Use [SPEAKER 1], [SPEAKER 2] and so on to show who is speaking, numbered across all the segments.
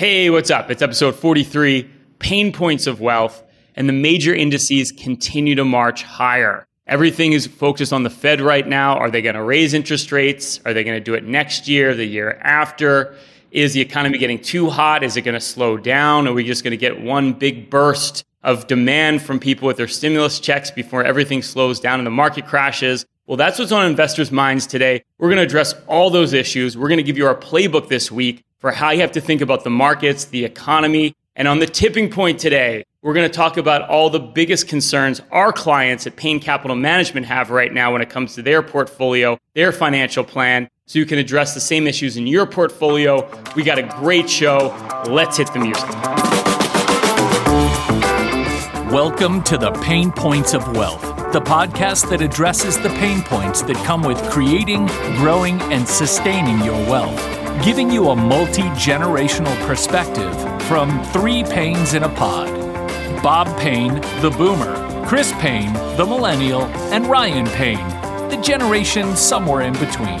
[SPEAKER 1] Hey, what's up? It's episode 43 Pain Points of Wealth, and the major indices continue to march higher. Everything is focused on the Fed right now. Are they going to raise interest rates? Are they going to do it next year, the year after? Is the economy getting too hot? Is it going to slow down? Are we just going to get one big burst of demand from people with their stimulus checks before everything slows down and the market crashes? Well, that's what's on investors' minds today. We're going to address all those issues. We're going to give you our playbook this week for how you have to think about the markets, the economy. And on the tipping point today, we're going to talk about all the biggest concerns our clients at Payne Capital Management have right now when it comes to their portfolio, their financial plan, so you can address the same issues in your portfolio. We got a great show. Let's hit the music.
[SPEAKER 2] Welcome to the Pain Points of Wealth, the podcast that addresses the pain points that come with creating, growing, and sustaining your wealth giving you a multi generational perspective from three Paynes in a pod Bob Payne, the boomer, Chris Payne, the millennial, and Ryan Payne, the generation somewhere in between.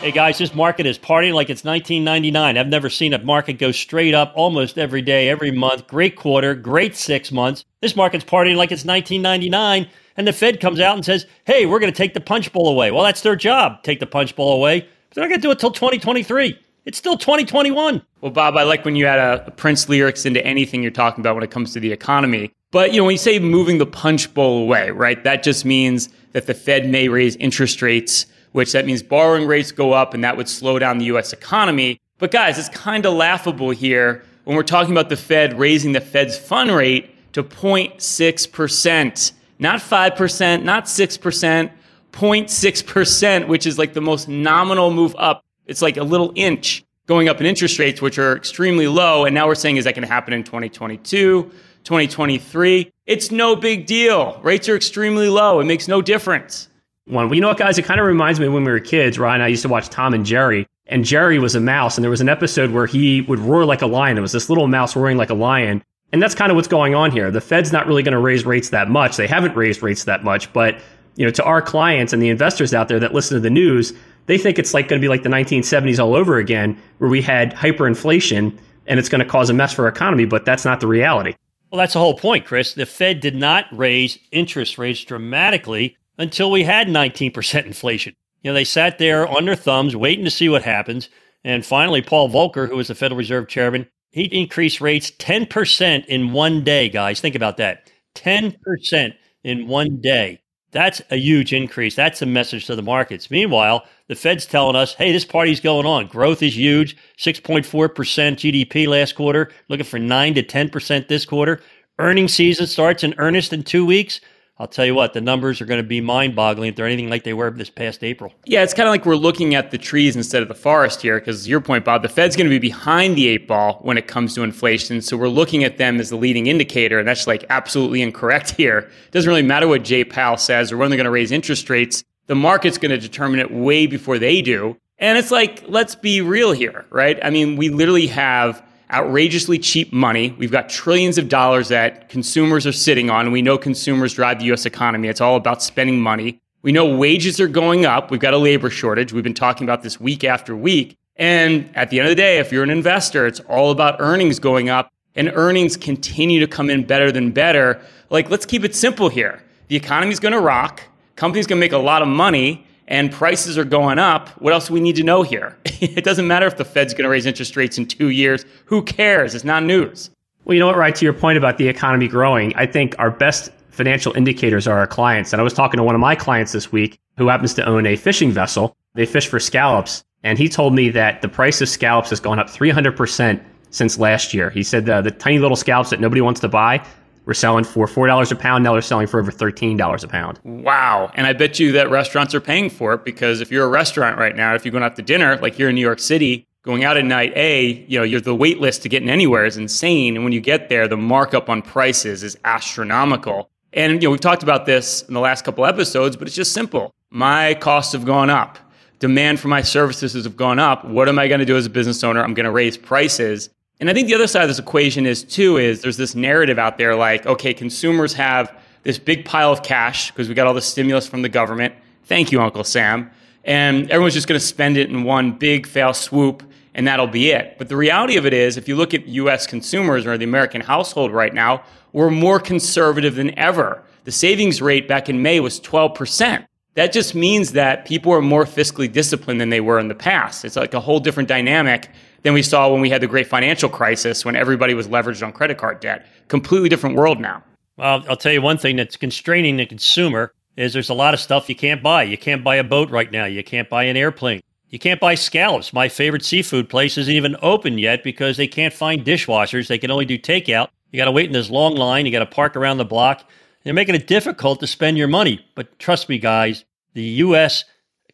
[SPEAKER 3] Hey guys, this market is partying like it's 1999. I've never seen a market go straight up almost every day, every month. Great quarter, great six months. This market's partying like it's 1999 and the Fed comes out and says, hey, we're going to take the punch bowl away. Well, that's their job, take the punch bowl away. But they're not going to do it till 2023. It's still 2021.
[SPEAKER 1] Well, Bob, I like when you add a, a Prince lyrics into anything you're talking about when it comes to the economy. But, you know, when you say moving the punch bowl away, right, that just means that the Fed may raise interest rates, which that means borrowing rates go up and that would slow down the U.S. economy. But guys, it's kind of laughable here when we're talking about the Fed raising the Fed's fund rate to 0.6% not 5%, not 6%, 0.6%, which is like the most nominal move up. It's like a little inch going up in interest rates, which are extremely low. And now we're saying, is that going to happen in 2022, 2023? It's no big deal. Rates are extremely low. It makes no difference.
[SPEAKER 4] One, well, you know what, guys? It kind of reminds me when we were kids, Ryan. I used to watch Tom and Jerry, and Jerry was a mouse, and there was an episode where he would roar like a lion. It was this little mouse roaring like a lion, and that's kind of what's going on here. The Fed's not really going to raise rates that much. They haven't raised rates that much, but you know, to our clients and the investors out there that listen to the news, they think it's like going to be like the 1970s all over again, where we had hyperinflation and it's going to cause a mess for our economy, but that's not the reality.
[SPEAKER 3] Well, that's the whole point, Chris. The Fed did not raise interest rates dramatically until we had 19% inflation. You know, they sat there on their thumbs waiting to see what happens. And finally, Paul Volcker, who was the Federal Reserve chairman, he increased rates 10% in one day, guys. Think about that 10% in one day. That's a huge increase. That's a message to the markets. Meanwhile, the Fed's telling us, hey, this party's going on. Growth is huge 6.4% GDP last quarter, looking for 9 to 10% this quarter. Earning season starts in earnest in two weeks. I'll tell you what, the numbers are going to be mind boggling if they're anything like they were this past April.
[SPEAKER 1] Yeah, it's kind of like we're looking at the trees instead of the forest here, because your point, Bob, the Fed's going to be behind the eight ball when it comes to inflation. So we're looking at them as the leading indicator, and that's like absolutely incorrect here. It doesn't really matter what Jay Powell says or when they're going to raise interest rates. The market's going to determine it way before they do. And it's like, let's be real here, right? I mean, we literally have outrageously cheap money. We've got trillions of dollars that consumers are sitting on. We know consumers drive the US economy. It's all about spending money. We know wages are going up. We've got a labor shortage. We've been talking about this week after week. And at the end of the day, if you're an investor, it's all about earnings going up and earnings continue to come in better than better. Like, let's keep it simple here. The economy's going to rock. Companies going to make a lot of money and prices are going up, what else do we need to know here? it doesn't matter if the Fed's going to raise interest rates in two years. Who cares? It's not news.
[SPEAKER 4] Well, you know what, right? To your point about the economy growing, I think our best financial indicators are our clients. And I was talking to one of my clients this week who happens to own a fishing vessel. They fish for scallops. And he told me that the price of scallops has gone up 300% since last year. He said uh, the tiny little scallops that nobody wants to buy, we're selling for $4 a pound. Now they're selling for over $13 a pound.
[SPEAKER 1] Wow. And I bet you that restaurants are paying for it because if you're a restaurant right now, if you're going out to dinner, like here in New York City, going out at night, A, you know, you're the wait list to getting anywhere is insane. And when you get there, the markup on prices is astronomical. And, you know, we've talked about this in the last couple episodes, but it's just simple. My costs have gone up. Demand for my services have gone up. What am I going to do as a business owner? I'm going to raise prices. And I think the other side of this equation is too is there's this narrative out there like, okay, consumers have this big pile of cash because we got all the stimulus from the government. Thank you, Uncle Sam. and everyone's just going to spend it in one big fail swoop and that'll be it. But the reality of it is, if you look at US consumers or the American household right now, we're more conservative than ever. The savings rate back in May was 12%. That just means that people are more fiscally disciplined than they were in the past. It's like a whole different dynamic than we saw when we had the great financial crisis when everybody was leveraged on credit card debt. Completely different world now.
[SPEAKER 3] Well, I'll tell you one thing that's constraining the consumer is there's a lot of stuff you can't buy. You can't buy a boat right now. You can't buy an airplane. You can't buy scallops. My favorite seafood place isn't even open yet because they can't find dishwashers. They can only do takeout. You got to wait in this long line. You got to park around the block. They're making it difficult to spend your money. But trust me, guys, the U.S.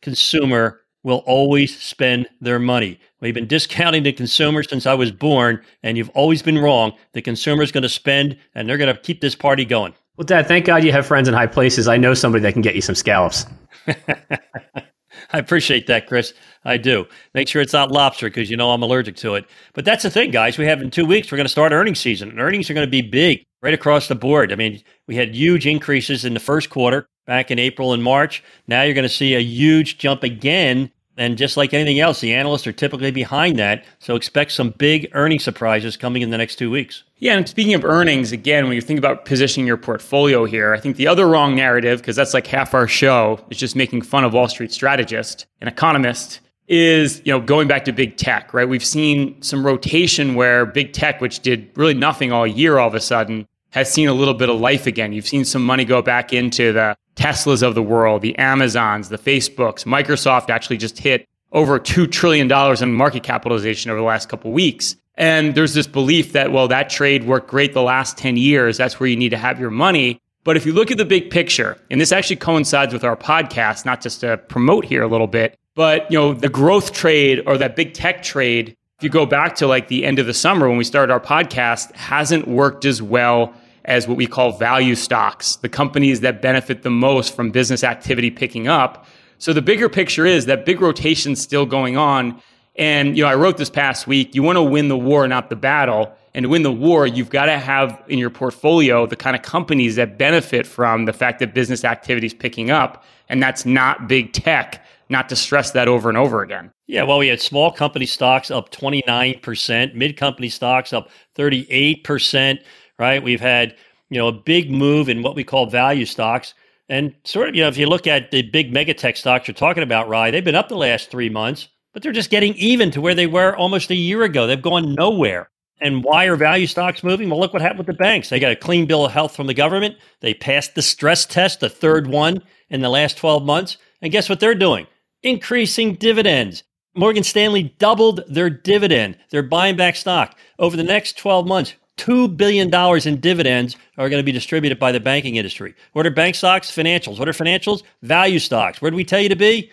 [SPEAKER 3] consumer will always spend their money. We've been discounting the consumer since I was born, and you've always been wrong. The consumer is going to spend, and they're going to keep this party going.
[SPEAKER 4] Well, Dad, thank God you have friends in high places. I know somebody that can get you some scallops.
[SPEAKER 3] I appreciate that, Chris. I do. Make sure it's not lobster because you know I'm allergic to it. But that's the thing, guys. We have in two weeks, we're going to start earnings season, and earnings are going to be big right across the board. I mean, we had huge increases in the first quarter back in April and March. Now you're going to see a huge jump again and just like anything else, the analysts are typically behind that. So expect some big earning surprises coming in the next two weeks.
[SPEAKER 1] Yeah, and speaking of earnings, again, when you think about positioning your portfolio here, I think the other wrong narrative, because that's like half our show, is just making fun of Wall Street strategists and economists, is you know going back to big tech, right? We've seen some rotation where big tech, which did really nothing all year, all of a sudden has seen a little bit of life again. You've seen some money go back into the Teslas of the world, the Amazons, the Facebooks. Microsoft actually just hit over $2 trillion in market capitalization over the last couple weeks. And there's this belief that, well, that trade worked great the last 10 years. That's where you need to have your money. But if you look at the big picture, and this actually coincides with our podcast, not just to promote here a little bit, but you know, the growth trade or that big tech trade, if you go back to like the end of the summer when we started our podcast, hasn't worked as well as what we call value stocks, the companies that benefit the most from business activity picking up. So the bigger picture is that big rotation still going on. And you know, I wrote this past week, you want to win the war, not the battle. And to win the war, you've got to have in your portfolio the kind of companies that benefit from the fact that business activity is picking up. And that's not big tech, not to stress that over and over again.
[SPEAKER 3] Yeah, well, we had small company stocks up 29%, mid company stocks up 38% right? We've had, you know, a big move in what we call value stocks. And sort of, you know, if you look at the big mega tech stocks you're talking about, Rye, they've been up the last three months, but they're just getting even to where they were almost a year ago. They've gone nowhere. And why are value stocks moving? Well, look what happened with the banks. They got a clean bill of health from the government. They passed the stress test, the third one in the last 12 months. And guess what they're doing? Increasing dividends. Morgan Stanley doubled their dividend. They're buying back stock. Over the next 12 months, $2 billion in dividends are going to be distributed by the banking industry. What are bank stocks? Financials. What are financials? Value stocks. Where do we tell you to be?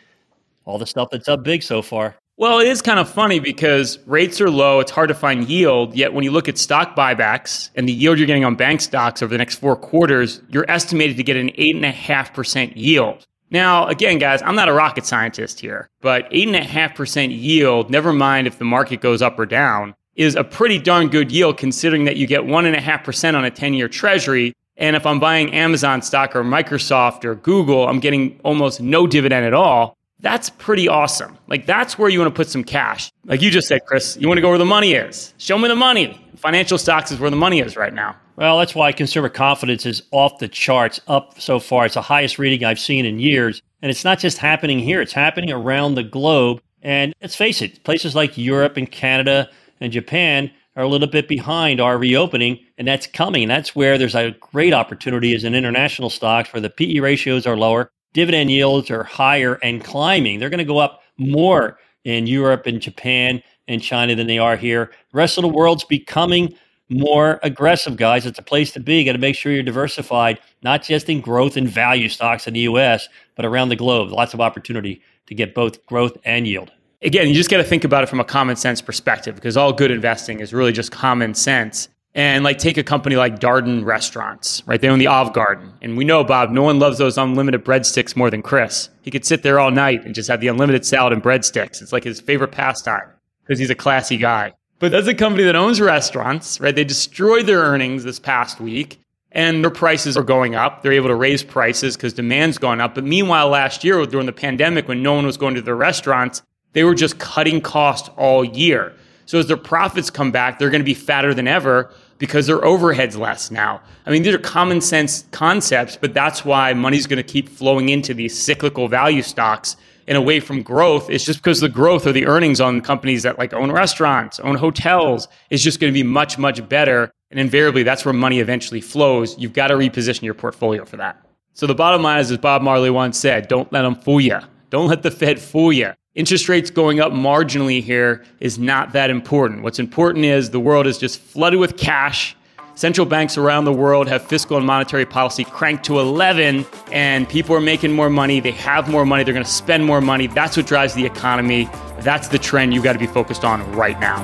[SPEAKER 3] All the stuff that's up big so far.
[SPEAKER 1] Well, it is kind of funny because rates are low. It's hard to find yield. Yet when you look at stock buybacks and the yield you're getting on bank stocks over the next four quarters, you're estimated to get an 8.5% yield. Now, again, guys, I'm not a rocket scientist here, but 8.5% yield, never mind if the market goes up or down, is a pretty darn good yield considering that you get 1.5% on a 10 year treasury. And if I'm buying Amazon stock or Microsoft or Google, I'm getting almost no dividend at all. That's pretty awesome. Like, that's where you want to put some cash. Like you just said, Chris, you want to go where the money is. Show me the money. Financial stocks is where the money is right now.
[SPEAKER 3] Well, that's why consumer confidence is off the charts, up so far. It's the highest reading I've seen in years. And it's not just happening here, it's happening around the globe. And let's face it, places like Europe and Canada, and Japan are a little bit behind our reopening, and that's coming. That's where there's a great opportunity as in international stocks where the PE ratios are lower, dividend yields are higher and climbing. They're going to go up more in Europe and Japan and China than they are here. The rest of the world's becoming more aggressive, guys. It's a place to be. You got to make sure you're diversified, not just in growth and value stocks in the US, but around the globe. Lots of opportunity to get both growth and yield
[SPEAKER 1] again, you just got to think about it from a common sense perspective because all good investing is really just common sense. And like take a company like Darden Restaurants, right? They own the Olive Garden. And we know, Bob, no one loves those unlimited breadsticks more than Chris. He could sit there all night and just have the unlimited salad and breadsticks. It's like his favorite pastime because he's a classy guy. But that's a company that owns restaurants, right? They destroyed their earnings this past week. and their prices are going up. They're able to raise prices because demand's gone up. But meanwhile, last year during the pandemic, when no one was going to their restaurants, they were just cutting costs all year. So as their profits come back, they're going to be fatter than ever because their overhead's less now. I mean, these are common sense concepts, but that's why money's going to keep flowing into these cyclical value stocks and away from growth. It's just because the growth or the earnings on companies that like own restaurants, own hotels is just going to be much, much better. And invariably, that's where money eventually flows. You've got to reposition your portfolio for that. So the bottom line is, as Bob Marley once said, don't let them fool you. Don't let the Fed fool you. Interest rates going up marginally here is not that important. What's important is the world is just flooded with cash. Central banks around the world have fiscal and monetary policy cranked to 11, and people are making more money. They have more money. They're going to spend more money. That's what drives the economy. That's the trend you've got to be focused on right now.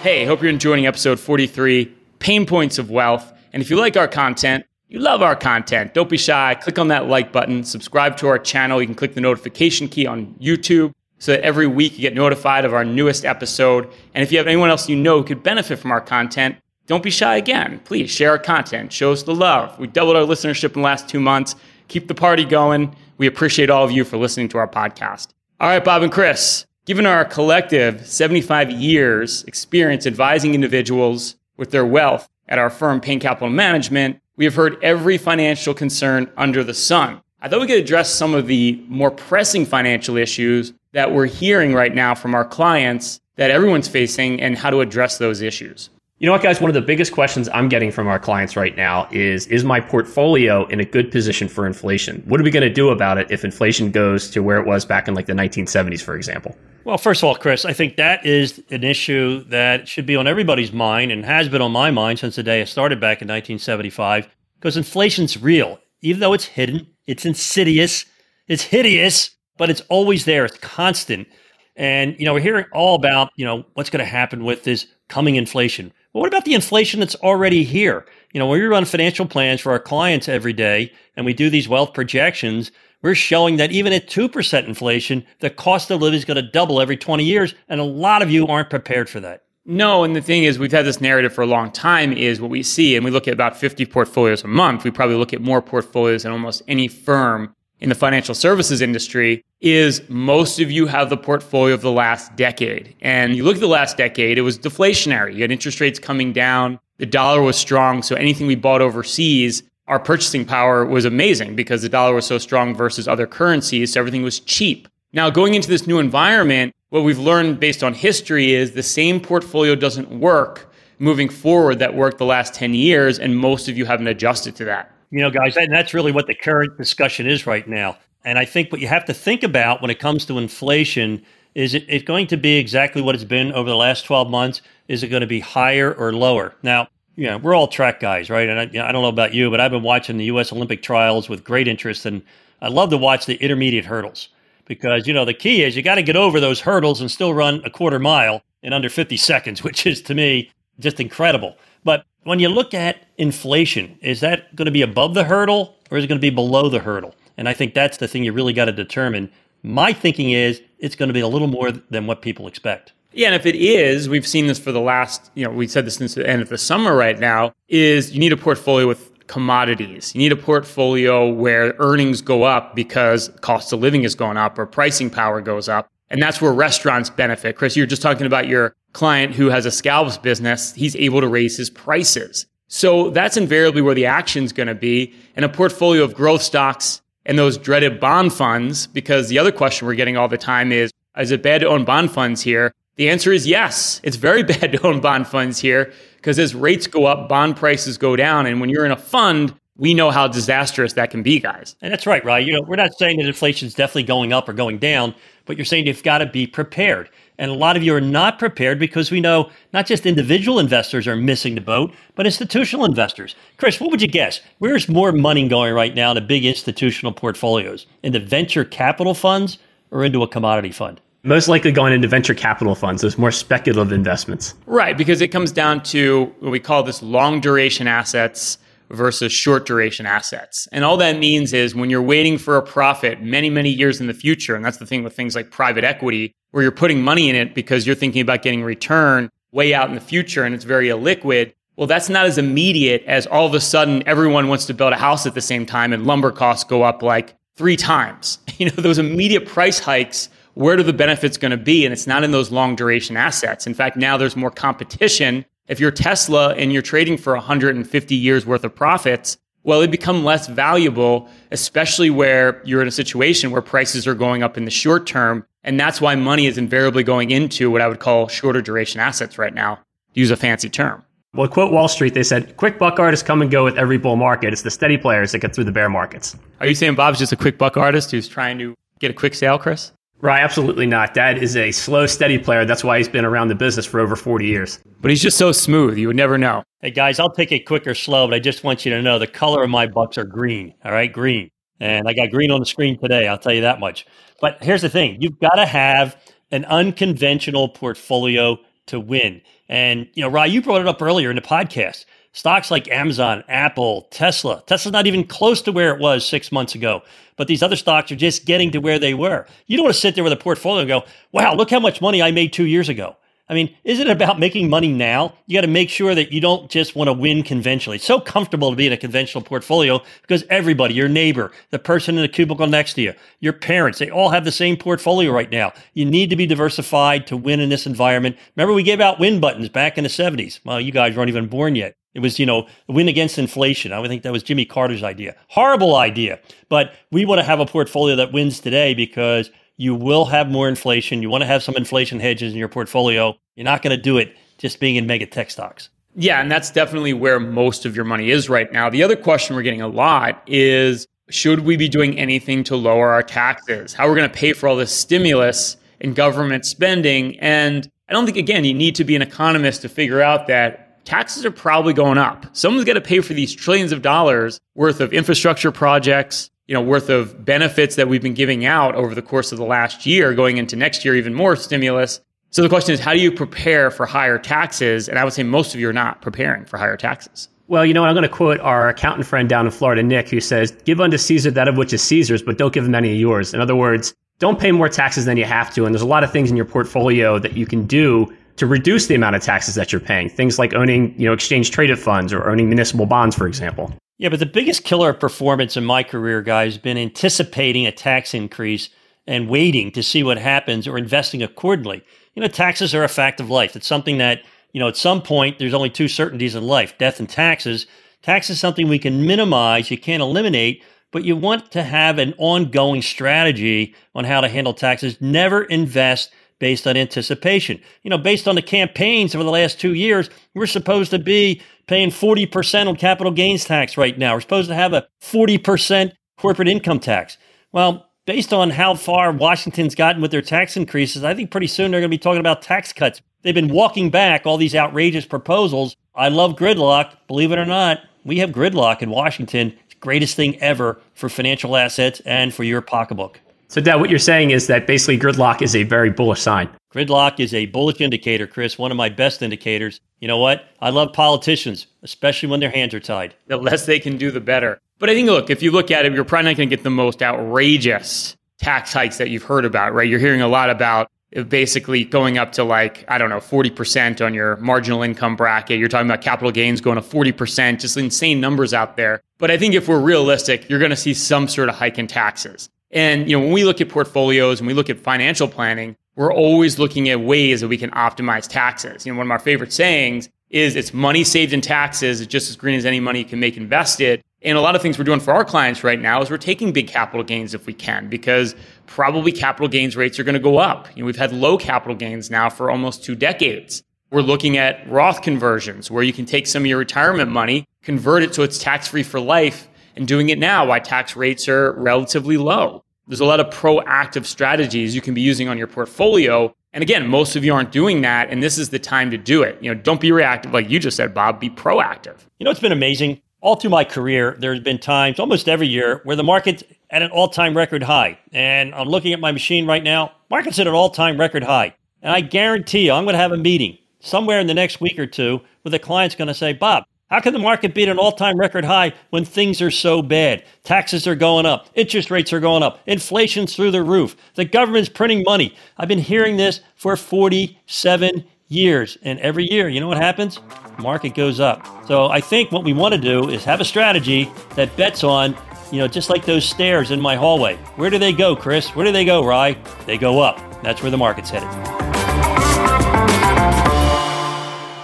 [SPEAKER 1] Hey, hope you're enjoying episode 43 Pain Points of Wealth. And if you like our content, you love our content, don't be shy. Click on that like button, subscribe to our channel. You can click the notification key on YouTube so that every week you get notified of our newest episode. And if you have anyone else you know who could benefit from our content, don't be shy again. Please share our content, show us the love. We doubled our listenership in the last two months. Keep the party going. We appreciate all of you for listening to our podcast. All right, Bob and Chris, given our collective 75 years experience advising individuals with their wealth at our firm, Payne Capital Management, we have heard every financial concern under the sun. I thought we could address some of the more pressing financial issues that we're hearing right now from our clients that everyone's facing and how to address those issues.
[SPEAKER 4] You know what, guys? One of the biggest questions I'm getting from our clients right now is Is my portfolio in a good position for inflation? What are we going to do about it if inflation goes to where it was back in like the 1970s, for example?
[SPEAKER 3] Well, first of all, Chris, I think that is an issue that should be on everybody's mind and has been on my mind since the day I started back in 1975 because inflation's real. Even though it's hidden, it's insidious, it's hideous, but it's always there. It's constant. And, you know, we're hearing all about, you know, what's going to happen with this coming inflation. What about the inflation that's already here? You know, when we run financial plans for our clients every day and we do these wealth projections, we're showing that even at 2% inflation, the cost of living is going to double every 20 years. And a lot of you aren't prepared for that.
[SPEAKER 1] No, and the thing is, we've had this narrative for a long time. Is what we see, and we look at about 50 portfolios a month. We probably look at more portfolios than almost any firm in the financial services industry. Is most of you have the portfolio of the last decade, and you look at the last decade, it was deflationary. You had interest rates coming down, the dollar was strong, so anything we bought overseas our purchasing power was amazing because the dollar was so strong versus other currencies. So everything was cheap. Now, going into this new environment, what we've learned based on history is the same portfolio doesn't work moving forward that worked the last 10 years, and most of you haven't adjusted to that.
[SPEAKER 3] You know, guys, and that's really what the current discussion is right now. And I think what you have to think about when it comes to inflation is it, it going to be exactly what it's been over the last 12 months? Is it going to be higher or lower? Now, yeah, we're all track guys, right? And I, you know, I don't know about you, but I've been watching the U.S. Olympic trials with great interest, and I love to watch the intermediate hurdles because you know the key is you got to get over those hurdles and still run a quarter mile in under 50 seconds, which is to me just incredible. But when you look at inflation, is that going to be above the hurdle or is it going to be below the hurdle? And I think that's the thing you really got to determine. My thinking is it's going to be a little more than what people expect.
[SPEAKER 1] Yeah, and if it is, we've seen this for the last, you know, we said this since the end of the summer right now, is you need a portfolio with commodities. You need a portfolio where earnings go up because cost of living is going up or pricing power goes up. And that's where restaurants benefit. Chris, you're just talking about your client who has a scalps business. He's able to raise his prices. So that's invariably where the action's going to be. And a portfolio of growth stocks and those dreaded bond funds, because the other question we're getting all the time is, is it bad to own bond funds here? The answer is yes. It's very bad to own bond funds here because as rates go up, bond prices go down. And when you're in a fund, we know how disastrous that can be, guys.
[SPEAKER 3] And that's right, right? You know, we're not saying that inflation is definitely going up or going down, but you're saying you've got to be prepared. And a lot of you are not prepared because we know not just individual investors are missing the boat, but institutional investors. Chris, what would you guess? Where's more money going right now to big institutional portfolios? Into venture capital funds or into a commodity fund?
[SPEAKER 4] most likely going into venture capital funds, those more speculative investments.
[SPEAKER 1] Right, because it comes down to what we call this long duration assets versus short duration assets. And all that means is when you're waiting for a profit many, many years in the future, and that's the thing with things like private equity, where you're putting money in it because you're thinking about getting return way out in the future and it's very illiquid. Well, that's not as immediate as all of a sudden everyone wants to build a house at the same time and lumber costs go up like three times. You know, those immediate price hikes, where do the benefits going to be? And it's not in those long duration assets. In fact, now there's more competition. If you're Tesla and you're trading for 150 years worth of profits, well, it become less valuable, especially where you're in a situation where prices are going up in the short term. And that's why money is invariably going into what I would call shorter duration assets right now, to use a fancy term.
[SPEAKER 4] Well, quote Wall Street, they said, quick buck artists come and go with every bull market. It's the steady players that get through the bear markets.
[SPEAKER 1] Are you saying Bob's just a quick buck artist who's trying to get a quick sale, Chris?
[SPEAKER 4] Right, absolutely not. Dad is a slow, steady player. That's why he's been around the business for over 40 years.
[SPEAKER 1] But he's just so smooth, you would never know.
[SPEAKER 3] Hey, guys, I'll take it quick or slow, but I just want you to know the color of my bucks are green. All right, green. And I got green on the screen today, I'll tell you that much. But here's the thing you've got to have an unconventional portfolio to win. And, you know, Rye, you brought it up earlier in the podcast. Stocks like Amazon, Apple, Tesla. Tesla's not even close to where it was six months ago. But these other stocks are just getting to where they were. You don't want to sit there with a portfolio and go, wow, look how much money I made two years ago. I mean, is it about making money now? You got to make sure that you don't just want to win conventionally. It's so comfortable to be in a conventional portfolio because everybody, your neighbor, the person in the cubicle next to you, your parents, they all have the same portfolio right now. You need to be diversified to win in this environment. Remember, we gave out win buttons back in the 70s. Well, you guys weren't even born yet. It was, you know, win against inflation. I would think that was Jimmy Carter's idea. Horrible idea. But we want to have a portfolio that wins today because you will have more inflation. You want to have some inflation hedges in your portfolio. You're not going to do it just being in mega tech stocks.
[SPEAKER 1] Yeah, and that's definitely where most of your money is right now. The other question we're getting a lot is should we be doing anything to lower our taxes? How are we're going to pay for all this stimulus and government spending? And I don't think again you need to be an economist to figure out that taxes are probably going up. Someone's got to pay for these trillions of dollars worth of infrastructure projects, you know, worth of benefits that we've been giving out over the course of the last year, going into next year, even more stimulus. So the question is, how do you prepare for higher taxes? And I would say most of you are not preparing for higher taxes.
[SPEAKER 4] Well, you know, what? I'm going to quote our accountant friend down in Florida, Nick, who says, Give unto Caesar that of which is Caesar's, but don't give him any of yours. In other words, don't pay more taxes than you have to. And there's a lot of things in your portfolio that you can do to reduce the amount of taxes that you're paying. Things like owning, you know, exchange traded funds or owning municipal bonds, for example.
[SPEAKER 3] Yeah, but the biggest killer of performance in my career, guys, has been anticipating a tax increase and waiting to see what happens or investing accordingly. You know, taxes are a fact of life. It's something that, you know, at some point there's only two certainties in life, death and taxes. Tax is something we can minimize, you can't eliminate, but you want to have an ongoing strategy on how to handle taxes. Never invest based on anticipation. You know, based on the campaigns over the last two years, we're supposed to be paying 40% on capital gains tax right now. We're supposed to have a 40% corporate income tax. Well, based on how far Washington's gotten with their tax increases, I think pretty soon they're going to be talking about tax cuts. They've been walking back all these outrageous proposals. I love gridlock. Believe it or not, we have gridlock in Washington. It's greatest thing ever for financial assets and for your pocketbook.
[SPEAKER 4] So, Dad, what you're saying is that basically gridlock is a very bullish sign.
[SPEAKER 3] Gridlock is a bullish indicator, Chris, one of my best indicators. You know what? I love politicians, especially when their hands are tied.
[SPEAKER 1] The less they can do, the better. But I think, look, if you look at it, you're probably not going to get the most outrageous tax hikes that you've heard about, right? You're hearing a lot about basically going up to like, I don't know, 40% on your marginal income bracket. You're talking about capital gains going to 40%, just insane numbers out there. But I think if we're realistic, you're going to see some sort of hike in taxes. And you know, when we look at portfolios and we look at financial planning, we're always looking at ways that we can optimize taxes. You know, one of our favorite sayings is it's money saved in taxes is just as green as any money you can make invested. And a lot of things we're doing for our clients right now is we're taking big capital gains if we can, because probably capital gains rates are going to go up. You know, we've had low capital gains now for almost two decades. We're looking at Roth conversions where you can take some of your retirement money, convert it so it's tax free for life, and doing it now while tax rates are relatively low. There's a lot of proactive strategies you can be using on your portfolio. And again, most of you aren't doing that, and this is the time to do it. You know, don't be reactive like you just said, Bob. Be proactive.
[SPEAKER 3] You know, it's been amazing. All through my career, there's been times, almost every year, where the market's at an all-time record high. And I'm looking at my machine right now. Market's at an all-time record high. And I guarantee you, I'm going to have a meeting somewhere in the next week or two where the client's going to say, Bob, how can the market be at an all time record high when things are so bad? Taxes are going up, interest rates are going up, inflation's through the roof, the government's printing money. I've been hearing this for 47 years. And every year, you know what happens? Market goes up. So I think what we want to do is have a strategy that bets on, you know, just like those stairs in my hallway. Where do they go, Chris? Where do they go, Rye? They go up. That's where the market's headed.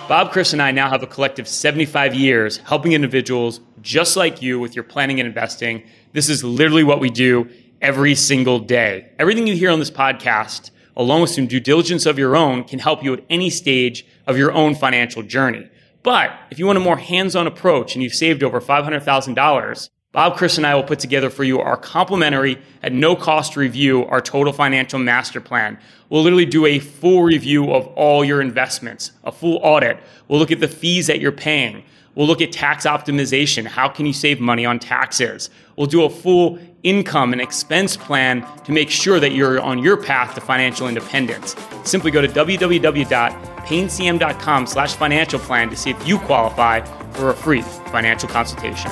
[SPEAKER 1] Bob, Chris, and I now have a collective 75 years helping individuals just like you with your planning and investing. This is literally what we do every single day. Everything you hear on this podcast, along with some due diligence of your own, can help you at any stage of your own financial journey. But if you want a more hands-on approach and you've saved over $500,000, Bob, Chris, and I will put together for you our complimentary at no cost review, our total financial master plan. We'll literally do a full review of all your investments, a full audit. We'll look at the fees that you're paying. We'll look at tax optimization. How can you save money on taxes? We'll do a full income and expense plan to make sure that you're on your path to financial independence. Simply go to www.paynecm.com slash financial plan to see if you qualify for a free financial consultation.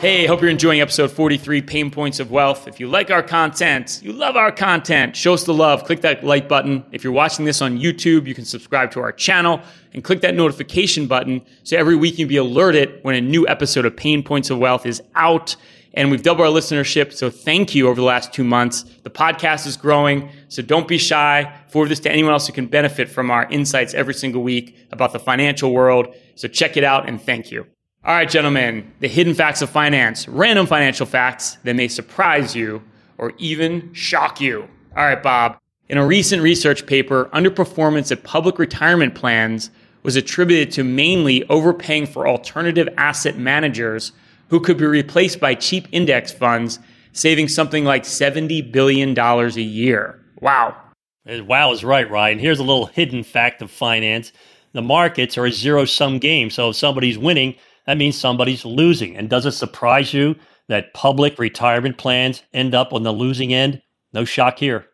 [SPEAKER 1] Hey, hope you're enjoying episode 43, Pain Points of Wealth. If you like our content, you love our content, show us the love. Click that like button. If you're watching this on YouTube, you can subscribe to our channel and click that notification button so every week you'll be alerted when a new episode of Pain Points of Wealth is out. And we've doubled our listenership, so thank you over the last two months. The podcast is growing, so don't be shy. Forward this to anyone else who can benefit from our insights every single week about the financial world. So check it out and thank you. All right, gentlemen, the hidden facts of finance, random financial facts that may surprise you or even shock you. All right, Bob. In a recent research paper, underperformance at public retirement plans was attributed to mainly overpaying for alternative asset managers who could be replaced by cheap index funds, saving something like $70 billion a year. Wow.
[SPEAKER 3] Wow is right, Ryan. Here's a little hidden fact of finance. The markets are a zero sum game. So if somebody's winning, that means somebody's losing. And does it surprise you that public retirement plans end up on the losing end? No shock here.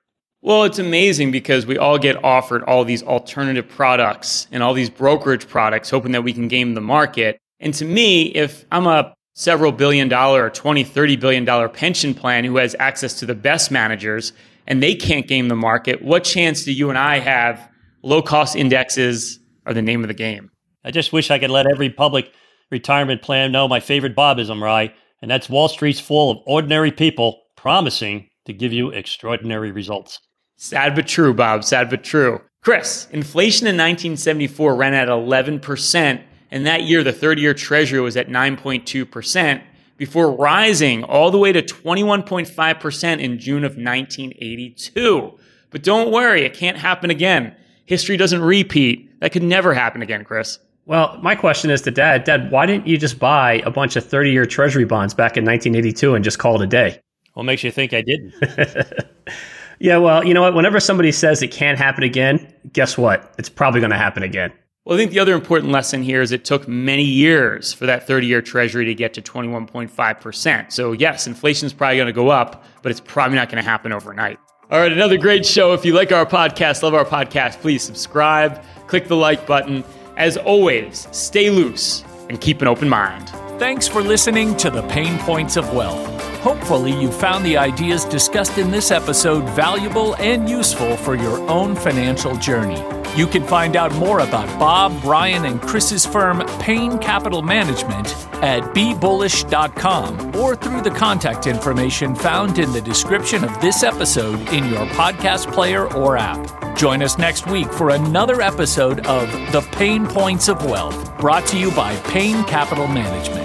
[SPEAKER 1] Well, it's amazing because we all get offered all these alternative products and all these brokerage products, hoping that we can game the market. And to me, if I'm a several billion dollar or 20, 30 billion dollar pension plan who has access to the best managers and they can't game the market, what chance do you and I have? Low cost indexes are the name of the game.
[SPEAKER 3] I just wish I could let every public retirement plan know my favorite Bobism, right? And that's Wall Street's full of ordinary people promising to give you extraordinary results.
[SPEAKER 1] Sad but true, Bob. Sad but true. Chris, inflation in 1974 ran at 11%, and that year the 30 year Treasury was at 9.2%, before rising all the way to 21.5% in June of 1982. But don't worry, it can't happen again. History doesn't repeat. That could never happen again, Chris.
[SPEAKER 4] Well, my question is to Dad, Dad, why didn't you just buy a bunch of 30 year Treasury bonds back in 1982 and just call it a day?
[SPEAKER 3] What makes you think I didn't?
[SPEAKER 4] yeah, well, you know what? Whenever somebody says it can't happen again, guess what? It's probably going to happen again.
[SPEAKER 1] Well, I think the other important lesson here is it took many years for that 30 year Treasury to get to 21.5%. So, yes, inflation is probably going to go up, but it's probably not going to happen overnight. All right, another great show. If you like our podcast, love our podcast, please subscribe, click the like button. As always, stay loose and keep an open mind.
[SPEAKER 2] Thanks for listening to the Pain Points of Wealth. Hopefully, you found the ideas discussed in this episode valuable and useful for your own financial journey. You can find out more about Bob, Ryan, and Chris's firm, Payne Capital Management, at bebullish.com or through the contact information found in the description of this episode in your podcast player or app. Join us next week for another episode of The Pain Points of Wealth, brought to you by Payne Capital Management.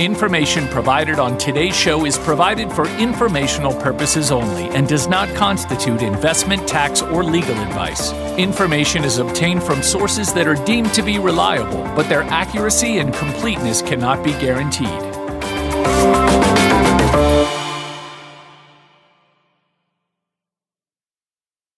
[SPEAKER 2] Information provided on today's show is provided for informational purposes only and does not constitute investment, tax, or legal advice. Information is obtained from sources that are deemed to be reliable, but their accuracy and completeness cannot be guaranteed.